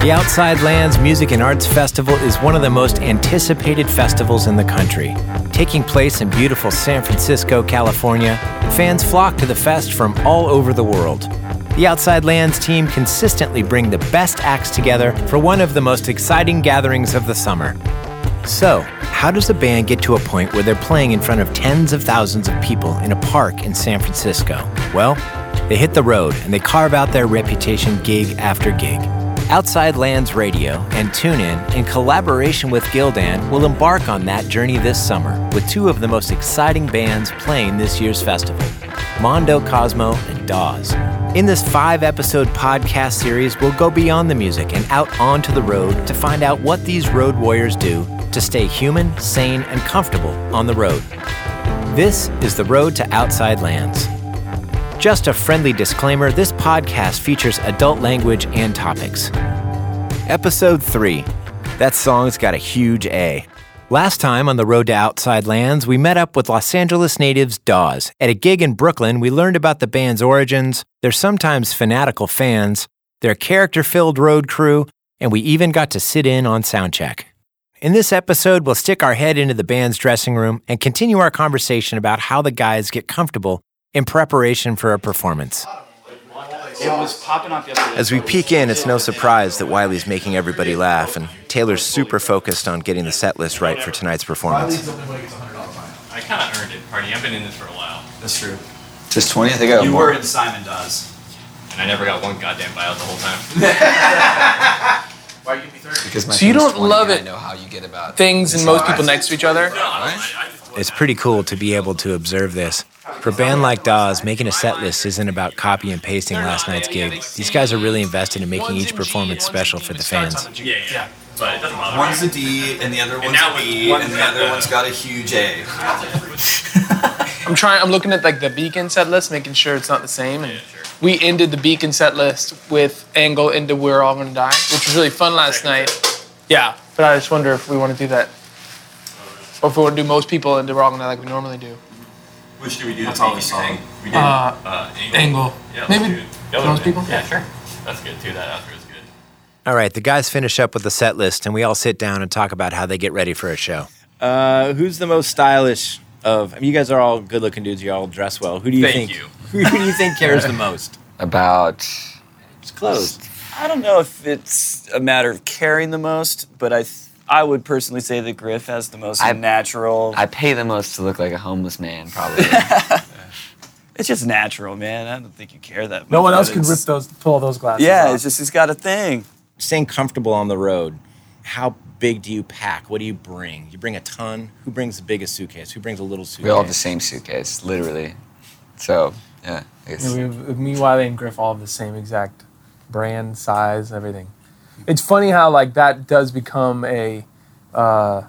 The Outside Lands Music and Arts Festival is one of the most anticipated festivals in the country. Taking place in beautiful San Francisco, California, fans flock to the fest from all over the world. The Outside Lands team consistently bring the best acts together for one of the most exciting gatherings of the summer. So, how does a band get to a point where they're playing in front of tens of thousands of people in a park in San Francisco? Well, they hit the road and they carve out their reputation gig after gig. Outside Lands Radio and TuneIn, in collaboration with Gildan, will embark on that journey this summer with two of the most exciting bands playing this year's festival Mondo Cosmo and Dawes. In this five episode podcast series, we'll go beyond the music and out onto the road to find out what these road warriors do to stay human, sane, and comfortable on the road. This is the Road to Outside Lands. Just a friendly disclaimer this podcast features adult language and topics. Episode 3 That song's got a huge A. Last time on the road to Outside Lands, we met up with Los Angeles natives Dawes. At a gig in Brooklyn, we learned about the band's origins, their sometimes fanatical fans, their character filled road crew, and we even got to sit in on soundcheck. In this episode, we'll stick our head into the band's dressing room and continue our conversation about how the guys get comfortable in preparation for a performance. It was popping off yesterday. As we peek in, it's no surprise that Wylie's making everybody laugh, and Taylor's super focused on getting the set list right for tonight's performance. I kind of earned it, Party. I've been in this for a while, That's true. Just 20? I think I got You more. were in Simon Does. and I never got one goddamn buyout the whole time. Because my So you don't 20, love I it. know how you get about things and most people next to each other. It's pretty cool to be able to observe this. For a band like Dawes, making a set list isn't about copy and pasting last night's gig. These guys are really invested in making each performance special for the fans. Yeah, yeah. But it doesn't bother One's a D, and the other one's now a it's B, one- and the other one's got a huge A. I'm trying. I'm looking at like the Beacon set list, making sure it's not the same. And we ended the Beacon set list with Angle into "We're All Gonna Die," which was really fun last night. Yeah, but I just wonder if we want to do that, or if we want to do most people into "We're All Gonna like we normally do. Which do we do? That's all the speaking song. thing? We did Uh, uh, angle. Angle. Yeah, let's Maybe do the other most one. people? Yeah, sure. That's good too. That outro is good. All right, the guys finish up with the set list, and we all sit down and talk about how they get ready for a show. Uh, who's the most stylish of? I mean, you guys are all good-looking dudes. You all dress well. Who do you Thank think? you. Who do you think cares the most? about. It's close. I don't know if it's a matter of caring the most, but I th- I would personally say that Griff has the most I- natural. I pay the most to look like a homeless man, probably. it's just natural, man. I don't think you care that much. No one else could rip those, pull those glasses. Yeah, off. it's just he's got a thing. Staying comfortable on the road. How big do you pack? What do you bring? You bring a ton. Who brings the biggest suitcase? Who brings a little suitcase? we all have the same suitcase, literally. So, yeah. I guess. Yeah, we have, me, Wylie, and Griff all have the same exact brand, size, everything. It's funny how like that does become a uh,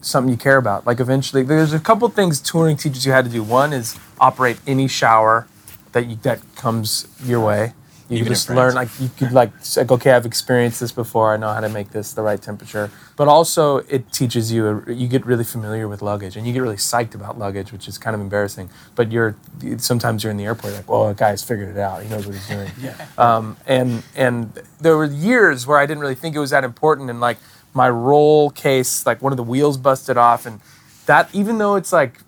something you care about. Like eventually, there's a couple things touring teaches you how to do. One is operate any shower that you that comes your way. You Even just learn like you could like like okay, I've experienced this before. I know how to make this the right temperature. But also, it teaches you you get really familiar with luggage, and you get really psyched about luggage, which is kind of embarrassing. But you're sometimes you're in the airport like, well, the guy's figured it out. He knows what he's doing. Um, and and there were years where I didn't really think it was that important, and like my roll case, like one of the wheels busted off, and that even though it's like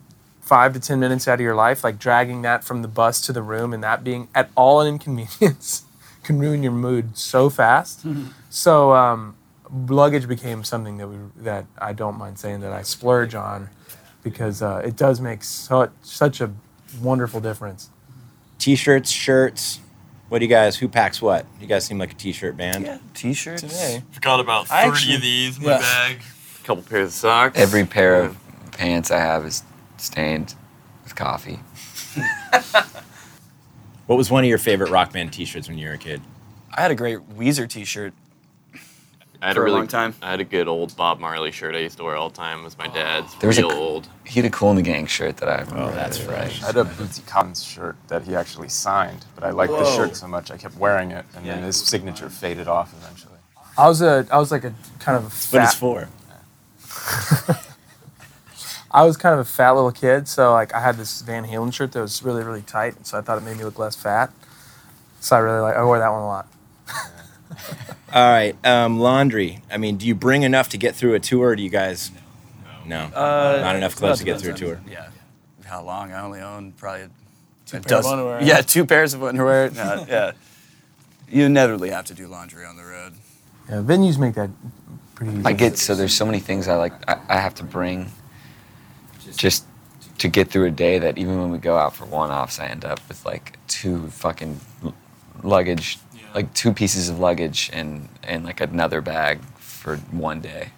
five to ten minutes out of your life, like dragging that from the bus to the room and that being at all an inconvenience can ruin your mood so fast. So um, luggage became something that we that I don't mind saying that I splurge on because uh, it does make such such a wonderful difference. T-shirts, shirts. What do you guys? Who packs what? You guys seem like a T-shirt band. Yeah, t-shirts. Today. Forgot about 30 actually- of these in yeah. my bag. A couple pairs of socks. Every pair of pants I have is stained with coffee. What was one of your favorite rock band T-shirts when you were a kid? I had a great Weezer t-shirt. I had for a a really, long time. I had a good old Bob Marley shirt I used to wear all the time. It was my oh. dad's. There was a real c- old. He had a Kool and the Gang shirt that I oh, remember. Oh, that's right. I had a Bootsy Collins shirt that he actually signed, but I liked the shirt so much I kept wearing it, and then his signature faded off eventually. I was a I was like a kind of a What it's fat, for? I was kind of a fat little kid, so like I had this Van Halen shirt that was really really tight, and so I thought it made me look less fat. So I really like I wore that one a lot. All right, um, laundry. I mean, do you bring enough to get through a tour? Or do you guys? No, Uh, not enough clothes to get through a tour. on- Yeah. How long? I only own probably two pair of underwear. Yeah, two pairs of underwear. No, yeah. You inevitably have to do laundry on the road. Yeah, venues make that pretty easy. I get so there's so many things I like I, I have to bring just to get through a day that even when we go out for one-offs I end up with like two fucking l- luggage like two pieces of luggage and and like another bag for one day.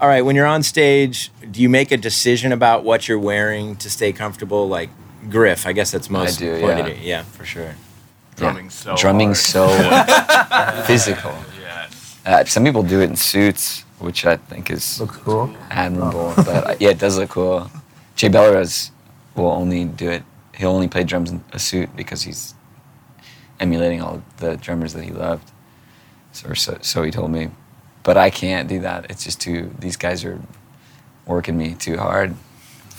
All right, when you're on stage, do you make a decision about what you're wearing to stay comfortable? Like Griff, I guess that's most I do, important. yeah. yeah. For sure. Drumming yeah. so drumming hard. so physical. Yeah. Uh, some people do it in suits, which I think is Looks cool. admirable. but uh, yeah, it does look cool. Jay Bellerose will only do it. He'll only play drums in a suit because he's emulating all the drummers that he loved. So, so, so he told me. But I can't do that. It's just too. These guys are working me too hard.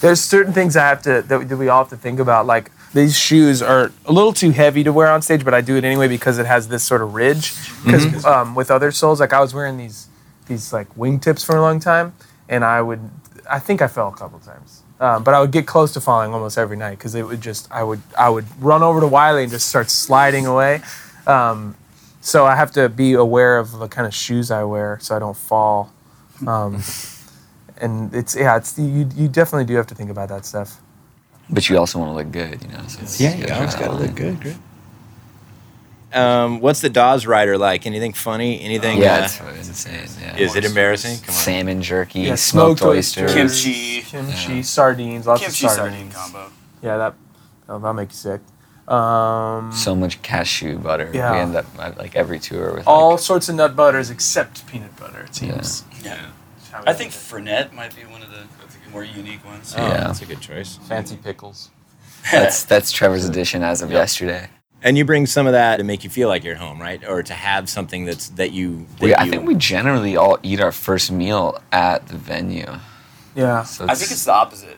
There's certain things I have to that, that we all have to think about. Like these shoes are a little too heavy to wear on stage, but I do it anyway because it has this sort of ridge. Because um, with other soles, like I was wearing these these like wingtips for a long time, and I would I think I fell a couple times. Um, but I would get close to falling almost every night because it would just I would I would run over to Wylie and just start sliding away. Um, so I have to be aware of the kind of shoes I wear so I don't fall. Um, and it's yeah, it's you you definitely do have to think about that stuff. But you also want to look good, you know. So Yeah, you gotta always got to look line. good. Great. Um, what's the Dawes rider like? Anything funny? Anything? Yeah, uh, it's insane. Yeah. is it embarrassing? Come on. Salmon jerky, Yeah, smoked, smoked oysters. Kimchi. kimchi, sardines, lots Kimchi of sardine sardines. combo. Yeah, that oh, that'll make you sick. Um, So much cashew butter. Yeah. We end up at, like every tour with all like, sorts of nut butters except peanut butter. It seems. Yeah. How we I think it. Fernet might be one of the more unique ones. Oh, Yeah. that's a good choice. Fancy pickles. that's that's Trevor's edition as of yesterday. And you bring some of that to make you feel like you're at home, right? Or to have something that's that you. That We, I think we generally all eat our first meal at the venue. Yeah. So I think it's the opposite.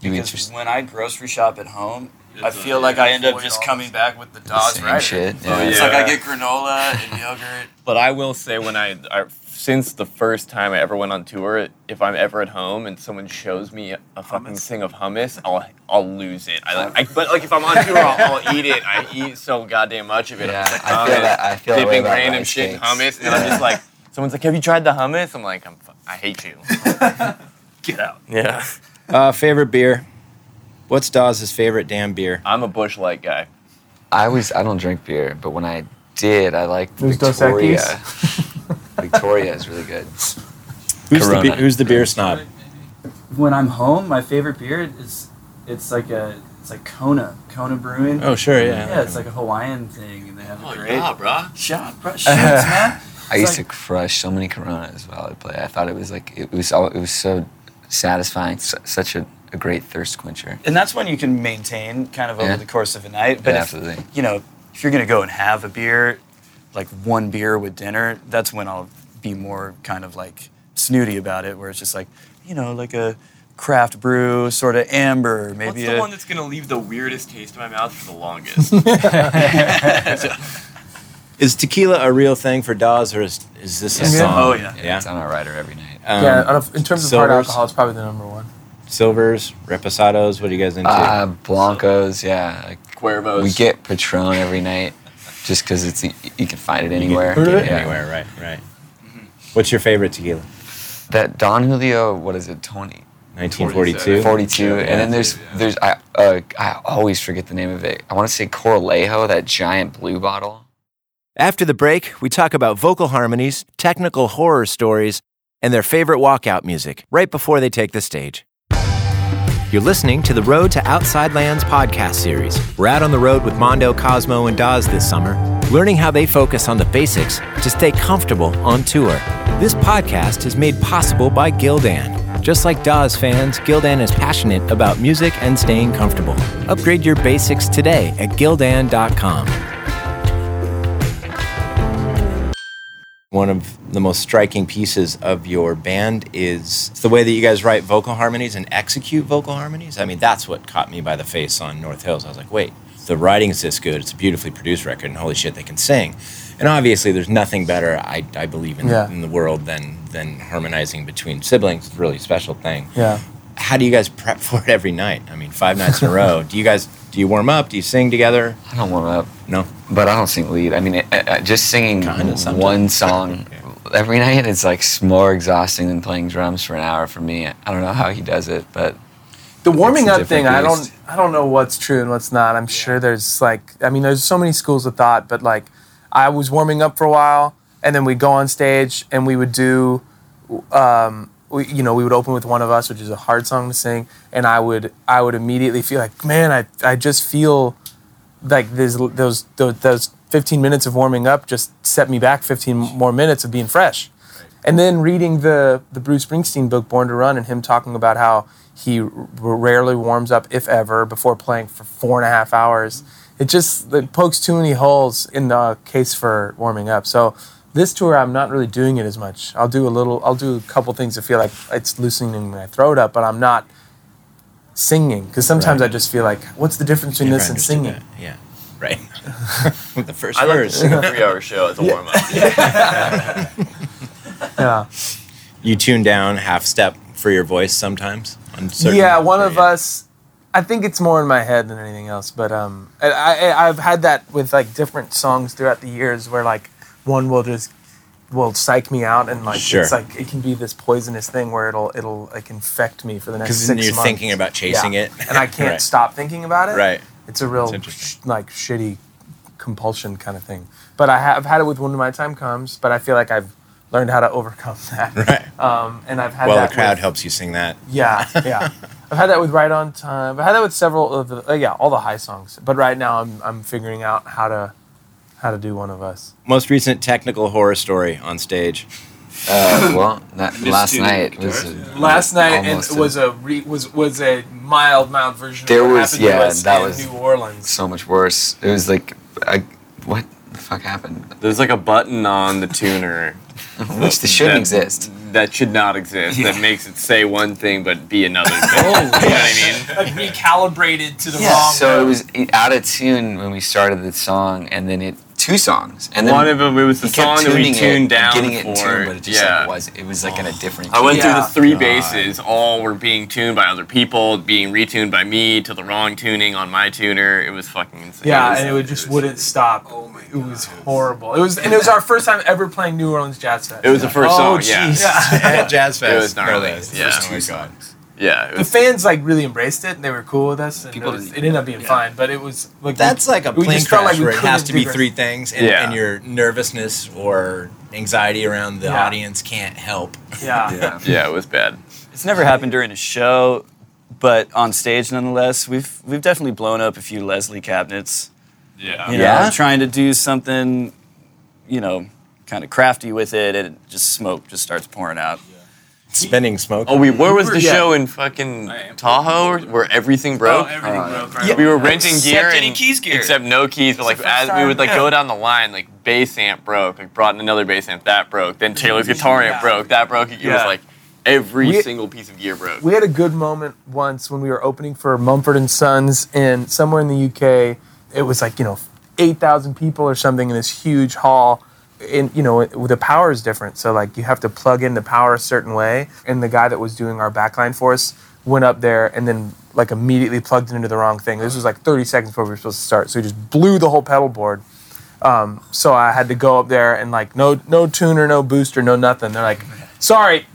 you Because your when I grocery shop at home, I It's a- feel like yeah, I end up just all coming back with the dogs, Dawes same rider. shit. Oh, Yeah. It's like I get granola and yogurt. But I will say when I, I since the first time I ever went on tour, if I'm ever at home and someone shows me a fucking thing of hummus, I'll I'll lose it. I, like, I but like if I'm on tour, I'll, I'll eat it. I eat so goddamn much of it. Yeah, I'm just like, I feel hummus, that- I feel that way dipping about random shit in hummus, and I'm just like, someone's like, "Have you tried the hummus?" I'm like, I'm, I hate you. Get out. Yeah, Uh, favorite beer? What's Dawes' favorite damn beer? I'm a Busch Light guy. I was I don't drink beer, but when I did, I liked Who's Victoria. Equis? Victoria is really good. Who's the, be- who's the beer snob? When I'm home, my favorite beer is it's like a it's like Kona Kona Brewing. Oh, sure, yeah. yeah, it's like a Hawaiian thing, and they have a oh, great bro. shot, bro, shots, man. I It's used like- to crush so many Coronas while I play. I thought it was like it was all, it was so satisfying, su- such a, a great thirst quencher. and that's when you can maintain kind of over Yeah. the course of a night. But Yeah, if, absolutely. you know, if you're gonna go and have a beer, like one beer with dinner, that's when I'll be more kind of like snooty about it, where it's just like, you know, like a craft brew, sort of amber, maybe What's the a, one that's gonna leave the weirdest taste in my mouth for the longest? Is tequila a real thing for Dawes, or is, is this a Yeah. song? Oh, yeah. Yeah. It's on our rider every night. Um, yeah. out of- In terms of hard alcohol, it's probably the number one. Silvers, reposados. What are you guys into? Uh, Blancos, yeah. Like, Cuervos. we get Patron every night, just because it's you can find it You can anywhere. get it Yeah. Anywhere, right, right. What's your favorite tequila? That Don Julio, what is it, 20? 1942. 42 and then there's there's I uh, I always forget the name of it. I want to say Corralejo, that giant blue bottle. After the break, we talk about vocal harmonies, technical horror stories, and their favorite walkout music right before they take the stage. You're listening to the Road to Outside Lands podcast series. We're out on the road with Mondo, Cosmo, and Dawes this summer, learning how they focus on the basics to stay comfortable on tour. This podcast is made possible by Gildan. Just like Dawes fans, Gildan is passionate about music and staying comfortable. Upgrade your basics today at gildan.com. One of the most striking pieces of your band is the way that you guys write vocal harmonies and execute vocal harmonies. I mean, that's what caught me by the face on North Hills. I was like, wait, the writing's this good. It's a beautifully produced record, and holy shit, they can sing. And obviously, there's nothing better, I, I believe, in, Yeah. in the world than than harmonizing between siblings. It's a really special thing. Yeah. How do you guys prep for it every night? I mean, five nights in a row. Do you guys do you warm up? Do you sing together? I don't warm up, No. but I don't sing lead. I mean, it, uh, just singing Kinda one song every night is like more exhausting than playing drums for an hour for me. I don't know how he does it, but The warming up thing, different I don't. I don't know what's true and what's not. I'm sure there's like, I mean, there's so many schools of thought, but like, I was warming up for a while, and then we'd go on stage and we would do, um, we, you know, we would open with one of us, which is a hard song to sing, and I would, I would immediately feel like, man, I, I just feel like there's those, those, those 15 minutes of warming up just set me back 15 more minutes of being fresh. And then reading the the Bruce Springsteen book Born to Run and him talking about how he r- rarely warms up, if ever, before playing for four and a half hours. It just it pokes too many holes in the case for warming up. So this tour, I'm not really doing it as much. I'll do a little. I'll do a couple things to feel like it's loosening my throat up, but I'm not singing because sometimes Right. I just feel like, what's the difference between this and singing? that. Yeah. Right. The first I verse. sing a three-hour show as a warm-up. Yeah. You tune down half step for your voice sometimes. Yeah, one of us. I think it's more in my head than anything else. But um, I, I I've had that with like different songs throughout the years where like one will just will psych me out and like Sure. it's like it can be this poisonous thing where it'll it'll like infect me for the next Because six then you're months. thinking about chasing Yeah. it. and I can't Right. stop thinking about it. Right. It's a real sh- like shitty compulsion kind of thing. But I have had it with when my time comes. But I feel like I've learned how to overcome that. Right. Um, and I've had Well, that the crowd with- helps you sing that. yeah, yeah. I've had that with Right on Time. I've had that with several of the uh, yeah, all the high songs. But right now I'm I'm figuring out how to how to do one of us. Most recent technical horror story on stage. uh, well, that, last night was a, Last night and almost was a re, was was a mild mild version There of what was- happened to yeah, us that in was- New Orleans. so much worse. It was like, I, what the fuck happened? There's like a button on the tuner Which this shouldn't that- exist. that should not exist. That makes it say one thing but be another thing. you know what I mean? Like recalibrated to the wrong. So it was out of tune when we started the song, and then it two songs, and then One of them it was the song that we tuning it tuned down getting it for. in tune, but it just yeah. like was it was like in a different. I went key. through the three oh, God. basses. All were being tuned by other people, being retuned by me to the wrong tuning on my tuner. It was fucking insane. Yeah, and it would just wouldn't stop. oh my It was horrible. It was and it was our first time ever playing New Orleans Jazz Fest. It was the first Oh, song. Yeah. jeez. At Jazz Fest. It was gnarly. no less. Yeah. Oh my god. Yeah. It the fans like really embraced it and they were cool with us and People it, was, it ended up being fine but it was like That's we- like a we plane just felt crash like where it has to be do three things, and, Yeah. and your nervousness or anxiety around the Yeah. audience can't help. yeah Yeah. yeah, it was bad. It's never happened during a show, but on stage nonetheless, we've we've definitely blown up a few Leslie cabinets. Yeah. You know, Yeah? trying to do something, you know, kind of crafty with it, and it just smoke just starts pouring out. Spinning smoke. Oh, we where was the Yeah. show in fucking Tahoe where everything broke? everything Uh, broke right we were renting Except gear any and keys gear. except no keys, but like the first as we would like yeah. go down the line, like bass amp broke, like brought in another bass amp that broke, then Taylor's guitar amp Yeah. broke, that broke. It was like every We- single piece of gear broke. we had a good moment once when we were opening for Mumford and Sons in somewhere in the UK. It was like you know eight thousand people or something in this huge hall. And you know the power is different, so like you have to plug in the power a certain way. And the guy that was doing our backline for us went up there and then like immediately plugged it into the wrong thing. This was like 30 seconds before we were supposed to start, so he just blew the whole pedal board. Um, so I had to go up there and like no no tuner, no booster, no nothing. They're like, sorry,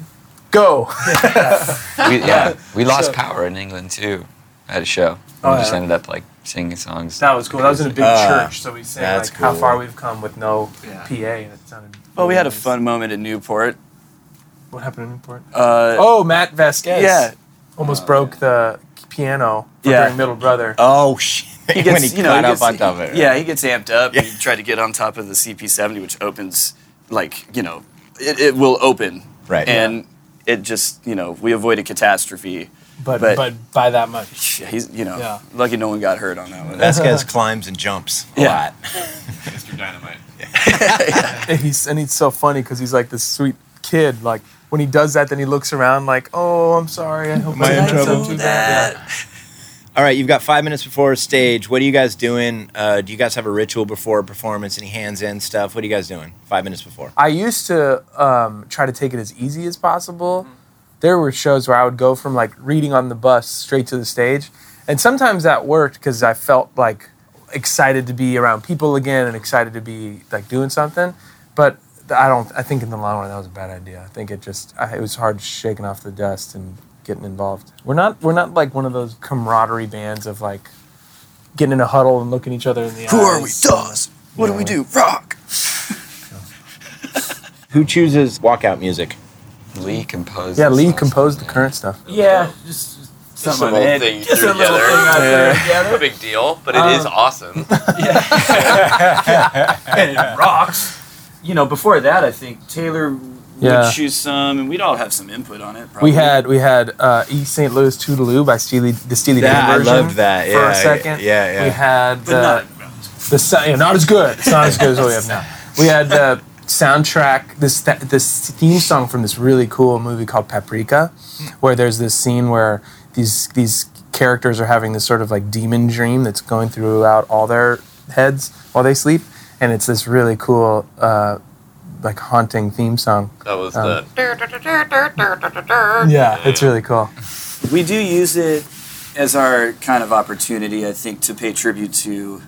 go. we, yeah, we lost So- power in England too at a show. We Oh, just yeah. ended up like singing songs. That was cool. That was in a big Ah, church, so we sang that's like how far we've come with no PA, and it sounded. Well, we had a fun moment in Newport. What happened in Newport? Uh, Oh, Matt Vasquez. yeah, almost broke the piano for Yeah. during Middle Brother. Oh shit! he gets, when he you know, caught he up on top of it. Yeah, he gets amped up. He tried to get on top of the CP70, which opens like you know, it, it will open. Right. And it just you know we avoided a catastrophe. But, but but- by that much. He's you know Yeah. lucky no one got hurt on that one. Vasquez climbs and jumps a Yeah. lot. Mr. Dynamite. And he's and he's so funny because he's like this sweet kid. Like when he does that, then he looks around like, "Oh, I'm sorry. I hope Am I I in didn't trouble? do too bad." All right, you've got five minutes before stage. What are you guys doing? Uh, do you guys have a ritual before a performance? Any hands in stuff? What are you guys doing? Five minutes before. I used to um, try to take it as easy as possible. There were shows where I would go from like reading on the bus straight to the stage, and sometimes that worked because I felt like excited to be around people again and excited to be like doing something. But I don't. I think in the long run that was a bad idea. I think it just I, it was hard shaking off the dust and getting involved. We're not we're not like one of those camaraderie bands of like getting in a huddle and looking each other in the Who eyes. Who are we? Dawes. What do we do? Rock. Who chooses walkout music? Lee composed. Yeah, Lee composed the current stuff. Yeah, just Just something a little thing you Just threw a together. thing I threw together. No big deal, but it is Um, awesome. and it rocks. You know, before that, I think Taylor would choose some, and we'd all have some input on it. Probably. We had we had uh, East St. Louis Toodle-Oo by Steely the Steely Yeah, Dan I version. loved that. for Yeah, a second. yeah, yeah. We had but uh, not. the yeah, not as good. It's not as good as what we have now. We had the soundtrack, this this theme song from this really cool movie called Paprika, where there's this scene where these these characters are having this sort of like demon dream that's going throughout all their heads while they sleep, and it's this really cool. Uh, like haunting theme song. That was Um, the. Yeah, it's really cool. We do use it as our kind of opportunity, I think, to pay tribute to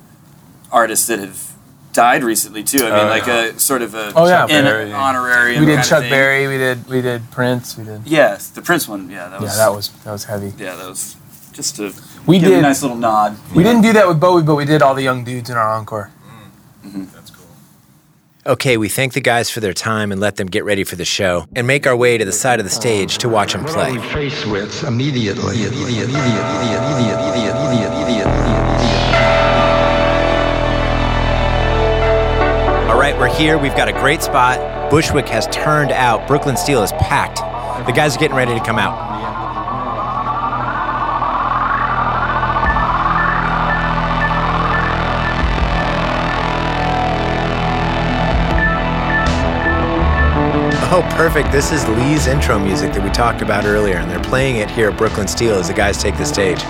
artists that have died recently too. I mean, Oh, like yeah. a sort of a Oh, yeah. an Berry. honorarium. We did Chuck. Berry. We did we did Prince. We did. Yes, the Prince one. Yeah, that was. Yeah, that was that was heavy. Yeah, that was just to We give a did. nice little nod. We didn't do that with Bowie, but we did all the young dudes in our encore. That's cool. Okay, we thank the guys for their time and let them get ready for the show and make our way to the side of the stage to watch them What are play. we faced with immediately? Immediate, immediate, immediate, right, we're here. We've got a great spot. Bushwick has turned out. Brooklyn Steel is packed. The guys are getting ready to come out. Oh, perfect. This is Lee's intro music that we talked about earlier, and they're playing it here at Brooklyn Steel as the guys take the stage.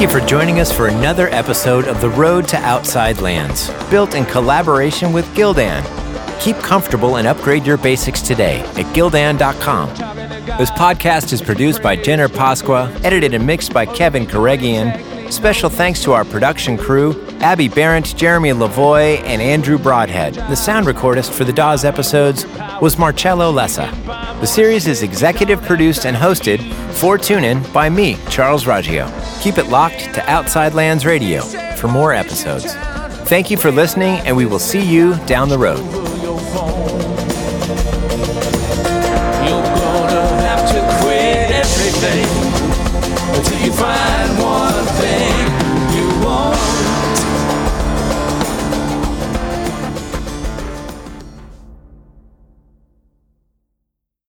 Thank you for joining us for another episode of The Road to Outside Lands, built in collaboration with Gildan. Keep comfortable and upgrade your basics today at Gildan.com. This podcast is produced by Jenner Pasqua, edited and mixed by Kevin Koregian. Special thanks to our production crew, Abby Barrett, Jeremy Lavoie, and Andrew Broadhead. The sound recordist for the Dawes episodes was Marcello Lessa. The series is executive produced and hosted for TuneIn by me, Charles Raggio. Keep it locked to Outside Lands Radio for more episodes. Thank you for listening, and we will see you down the road.